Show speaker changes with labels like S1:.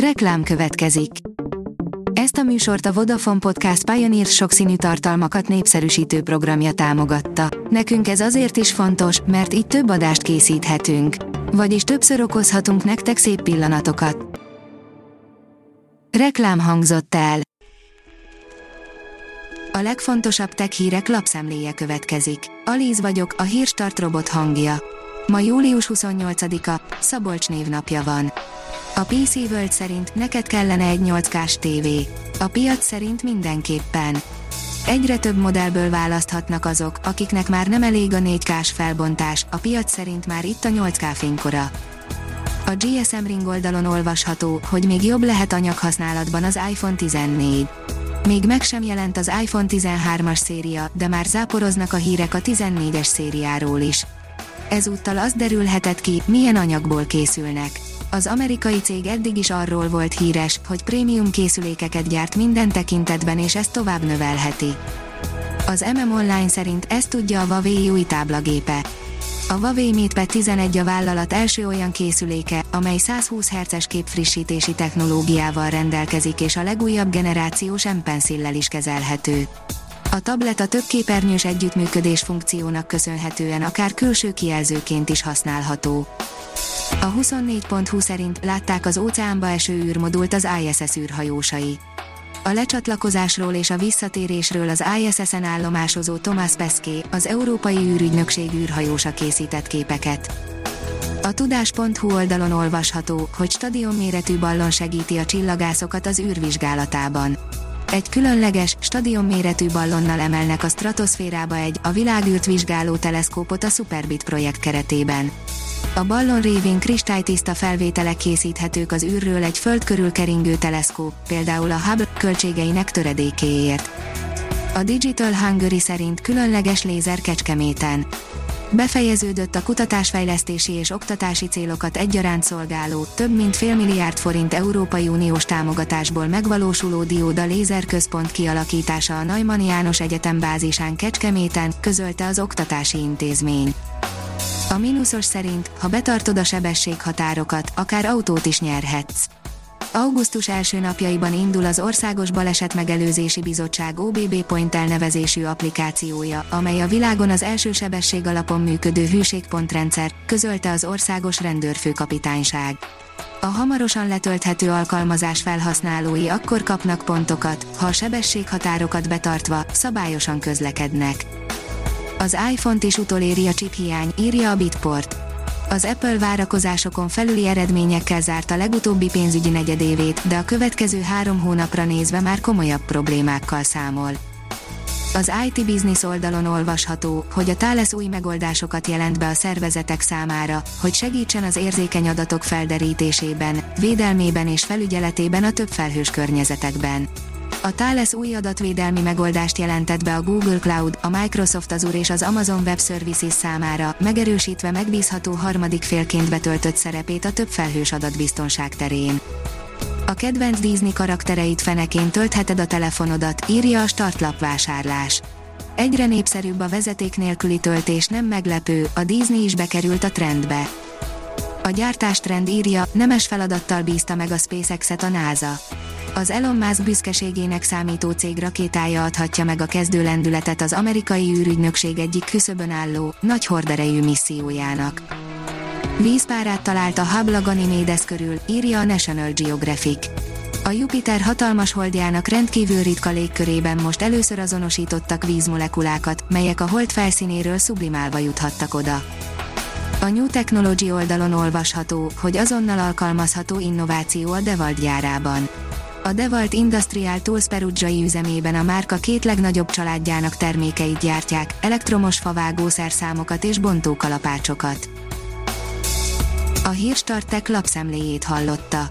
S1: Reklám következik. Ezt a műsort a Vodafone Podcast Pioneer sokszínű tartalmakat népszerűsítő programja támogatta. Nekünk ez azért is fontos, mert így több adást készíthetünk. Vagyis többször okozhatunk nektek szép pillanatokat. Reklám hangzott el. A legfontosabb tech hírek lapszemléje következik. Alíz vagyok, a hírstart robot hangja. Ma július 28-a, Szabolcs névnapja van. A PC World szerint neked kellene egy 8K-s TV. A piac szerint mindenképpen. Egyre több modellből választhatnak azok, akiknek már nem elég a 4K-s felbontás, a piac szerint már itt a 8K fénykora. A GSM Ring oldalon olvasható, hogy még jobb lehet anyaghasználatban az iPhone 14. Még meg sem jelent az iPhone 13-as széria, de már záporoznak a hírek a 14-es szériáról is. Ezúttal az derülhetett ki, milyen anyagból készülnek. Az amerikai cég eddig is arról volt híres, hogy prémium készülékeket gyárt minden tekintetben és ezt tovább növelheti. Az MM Online szerint ezt tudja a Huawei új táblagépe. A Huawei MatePad 11 a vállalat első olyan készüléke, amely 120 Hz képfrissítési technológiával rendelkezik és a legújabb generációs M is kezelhető. A tablet a több képernyős együttműködés funkciónak köszönhetően akár külső kijelzőként is használható. A 24.20 szerint látták az óceánba eső űrmodult az ISS űrhajósai. A lecsatlakozásról és a visszatérésről az ISS-en állomásozó Thomas Pesquet, az Európai űrügynökség űrhajósa készített képeket. A tudás.hu oldalon olvasható, hogy stadionméretű ballon segíti a csillagászokat az űrvizsgálatában. Egy különleges, stadionméretű ballonnal emelnek a stratoszférába egy, a világűrt vizsgáló teleszkópot a Superbit projekt keretében. A ballon révén kristálytiszta felvételek készíthetők az űrről egy föld körül keringő teleszkóp, például a Hubble költségeinek töredékéért. A Digital Hungary szerint különleges lézer Kecskeméten. Befejeződött a kutatásfejlesztési és oktatási célokat egyaránt szolgáló, több mint fél milliárd forint Európai Uniós támogatásból megvalósuló dióda lézerközpont kialakítása a Neumann János Egyetem bázisán Kecskeméten, közölte az oktatási intézmény. A mínuszos szerint, ha betartod a sebességhatárokat, akár autót is nyerhetsz. Augusztus első napjaiban indul az Országos Baleset Megelőzési Bizottság OBB Point elnevezésű applikációja, amely a világon az első sebesség alapon működő hűségpontrendszer, közölte az Országos Rendőrfőkapitányság. A hamarosan letölthető alkalmazás felhasználói akkor kapnak pontokat, ha a sebességhatárokat betartva, szabályosan közlekednek. Az iPhone-t is utoléri a chip hiány, írja a Bitport. Az Apple várakozásokon felüli eredményekkel zárt a legutóbbi pénzügyi negyedévét, de a következő három hónapra nézve már komolyabb problémákkal számol. Az IT Business oldalon olvasható, hogy a Thales új megoldásokat jelent be a szervezetek számára, hogy segítsen az érzékeny adatok felderítésében, védelmében és felügyeletében a több felhős környezetekben. A Thales új adatvédelmi megoldást jelentett be a Google Cloud, a Microsoft Azure és az Amazon Web Services számára, megerősítve megbízható harmadik félként betöltött szerepét a több felhős adatbiztonság terén. A kedvenc Disney karaktereit feneként töltheted a telefonodat, írja a startlap vásárlás. Egyre népszerűbb a vezeték nélküli töltés nem meglepő, a Disney is bekerült a trendbe. A gyártástrend írja, nemes feladattal bízta meg a SpaceX-et a NASA az Elon Musk büszkeségének számító cég rakétája adhatja meg a kezdő lendületet az amerikai űrügynökség egyik küszöbön álló, nagy horderejű missziójának. Vízpárát talált a Hubble Ganymedes körül, írja a National Geographic. A Jupiter hatalmas holdjának rendkívül ritka légkörében most először azonosítottak vízmolekulákat, melyek a hold felszínéről sublimálva juthattak oda. A New Technology oldalon olvasható, hogy azonnal alkalmazható innováció a Devalt gyárában a Devalt Industrial Tools perugiai üzemében a márka két legnagyobb családjának termékeit gyártják, elektromos favágószerszámokat és bontókalapácsokat. A Hírstartek lapszemléjét hallotta.